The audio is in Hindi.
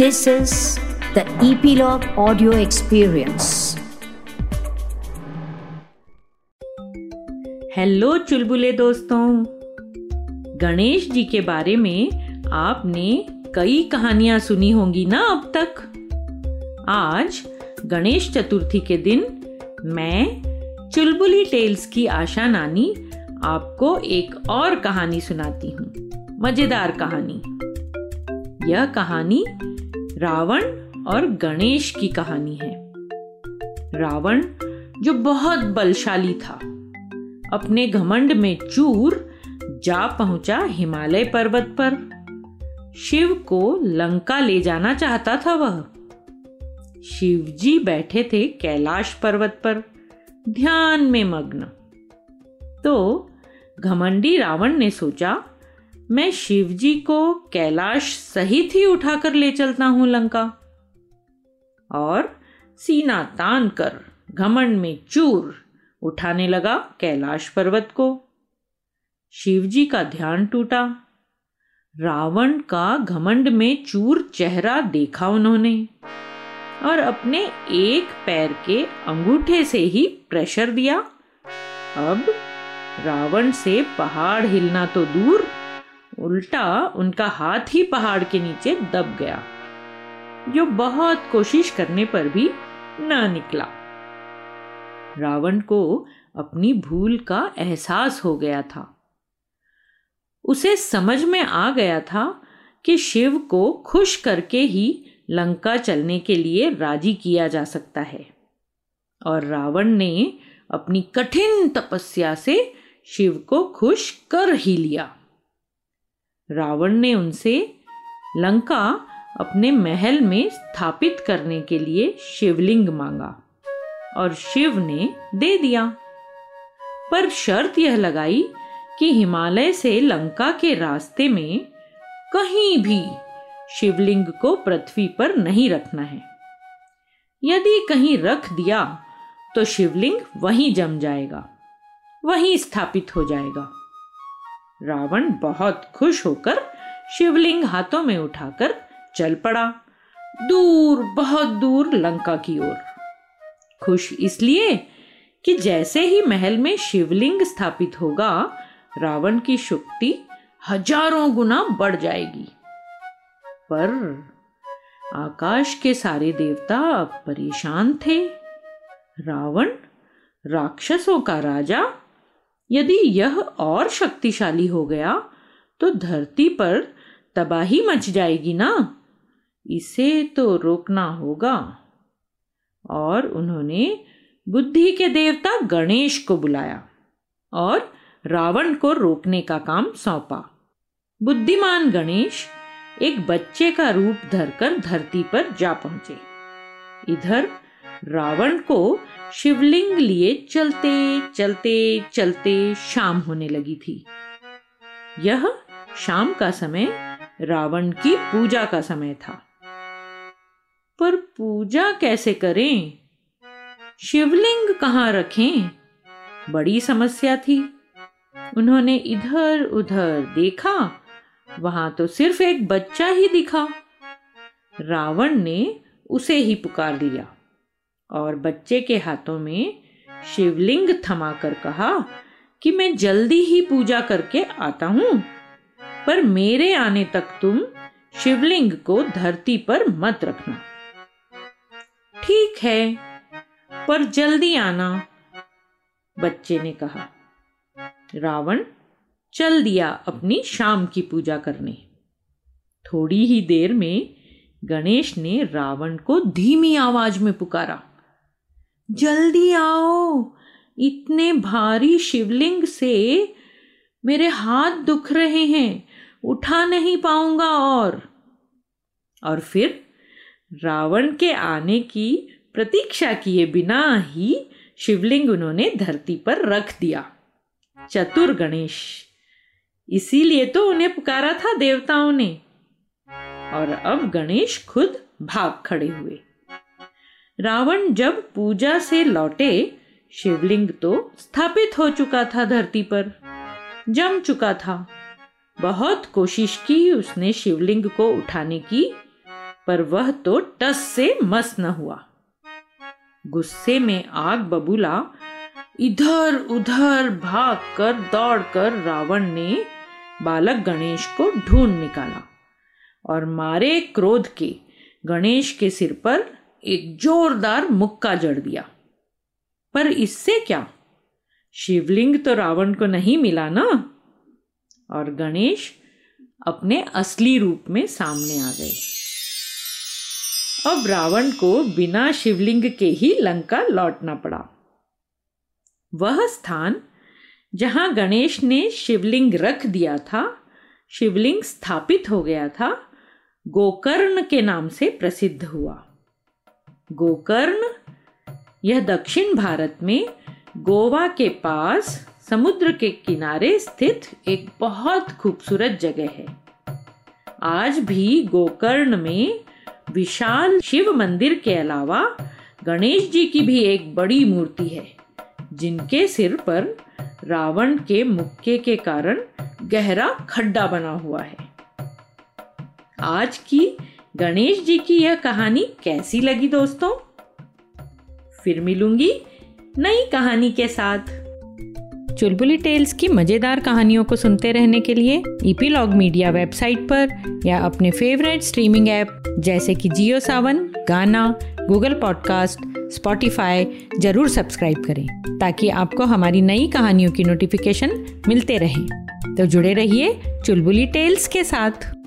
This is the Epilogue Audio Experience. Hello चुलबुले दोस्तों। गणेश जी के बारे में आपने कई कहानियाँ सुनी होंगी ना अब तक? आज गणेश चतुर्थी के दिन मैं, चुलबुली टेल्स की आशा नानी, आपको एक और कहानी सुनाती हूँ। मज़ेदार कहानी। यह कहानी रावण और गणेश की कहानी है। रावण, जो बहुत बलशाली था, अपने घमंड में चूर जा पहुँचा हिमालय पर्वत पर। शिव को लंका ले जाना चाहता था वह। शिवजी बैठे थे कैलाश पर्वत पर, ध्यान में मग्न। तो घमंडी रावण ने सोचा मैं शिवजी को कैलाश सहित ही उठाकर ले चलता हूँ लंका। और सीना तान कर घमंड में चूर उठाने लगा कैलाश पर्वत को। शिवजी का ध्यान टूटा। रावण का घमंड में चूर चेहरा देखा उन्होंने और अपने एक पैर के अंगूठे से ही प्रेशर दिया। अब रावण से पहाड़ हिलना तो दूर उल्टा उनका हाथ ही पहाड़ के नीचे दब गया। जो बहुत कोशिश करने पर भी न निकला। रावण को अपनी भूल का एहसास हो गया था। उसे समझ में आ गया था कि शिव को खुश करके ही लंका चलने के लिए राज़ी किया जा सकता है। और रावण ने अपनी कठिन तपस्या से शिव को खुश कर ही लिया। रावण ने उनसे लंका अपने महल में स्थापित करने के लिए शिवलिंग मांगा और शिव ने दे दिया। पर शर्त यह लगाई कि हिमालय से लंका के रास्ते में कहीं भी शिवलिंग को पृथ्वी पर नहीं रखना है। यदि कहीं रख दिया तो शिवलिंग वहीं जम जाएगा, वहीं स्थापित हो जाएगा। रावण बहुत खुश होकर शिवलिंग हाथों में उठाकर चल पड़ा। दूर, बहुत दूर लंका की ओर। खुश इसलिए कि जैसे ही महल में शिवलिंग स्थापित होगा, रावण की शक्ति हज़ारों गुना बढ़ जाएगी। पर आकाश के सारे देवता परेशान थे। रावण राक्षसों का राजा यदि यह और शक्तिशाली हो गया तो धरती पर तबाही मच जाएगी ना। इसे तो रोकना होगा। और उन्होंने बुद्धि के देवता गणेश को बुलाया और रावण को रोकने का काम सौंपा। बुद्धिमान गणेश एक बच्चे का रूप धरकर धरती पर जा पहुँचे। इधर रावण को शिवलिंग लिए चलते चलते चलते शाम होने लगी थी। यह शाम का समय रावण की पूजा का समय था। पर पूजा कैसे करें? शिवलिंग कहाँ रखें? बड़ी समस्या थी। उन्होंने इधर उधर देखा, वहाँ तो सिर्फ़ एक बच्चा ही दिखा। रावण ने उसे ही पुकार लिया। और बच्चे के हाथों में शिवलिंग थमाकर कहा कि मैं जल्दी ही पूजा करके आता हूँ। पर मेरे आने तक तुम शिवलिंग को धरती पर मत रखना। ठीक है, पर जल्दी आना, बच्चे ने कहा। रावण चल दिया अपनी शाम की पूजा करने। थोड़ी ही देर में गणेश ने रावण को धीमी आवाज़ में पुकारा। जल्दी आओ। इतने भारी शिवलिंग से मेरे हाथ दुख रहे हैं। उठा नहीं पाऊँगा और। और फिर रावण के आने की प्रतीक्षा किए बिना ही शिवलिंग उन्होंने धरती पर रख दिया। चतुर गणेश, इसीलिए तो उन्हें पुकारा था देवताओं ने। और अब गणेश खुद भाग खड़े हुए। रावण जब पूजा से लौटे, शिवलिंग तो स्थापित हो चुका था धरती पर, जम चुका था। बहुत कोशिश की उसने शिवलिंग को उठाने की, पर वह तो टस से मस न हुआ। गुस्से में आग बबूला, इधर उधर भाग कर दौड़ कर रावण ने बालक गणेश को ढूंढ निकाला और मारे क्रोध के, गणेश के सिर पर एक जोरदार मुक्का जड़ दिया। पर इससे क्या? शिवलिंग तो रावण को नहीं मिला ना? और गणेश अपने असली रूप में सामने आ गए। अब रावण को बिना शिवलिंग के ही लंका लौटना पड़ा। वह स्थान जहाँ गणेश ने शिवलिंग रख दिया था, शिवलिंग स्थापित हो गया था, गोकर्ण के नाम से प्रसिद्ध हुआ। गोकर्ण, यह दक्षिण भारत में गोवा के पास समुद्र के किनारे स्थित एक बहुत खूबसूरत जगह है। आज भी गोकर्ण में विशाल शिव मंदिर के अलावा गणेश जी की भी एक बड़ी मूर्ति है, जिनके सिर पर रावण के मुक्के के कारण गहरा खड्डा बना हुआ है। आज की गणेश जी की यह कहानी कैसी लगी दोस्तों? फिर मिलूँगी नई कहानी के साथ। चुलबुली टेल्स की मज़ेदार कहानियों को सुनते रहने के लिए ईपीलॉग मीडिया वेबसाइट पर या अपने फेवरेट स्ट्रीमिंग ऐप जैसे कि Jio Saavn, Gaana, Google podcast, Spotify ज़रूर सब्सक्राइब करें ताकि आपको हमारी नई कहानियों की नोटिफिकेशन मिलते रहे। तो जुड़े रहिए चुलबुली टेल्स के साथ।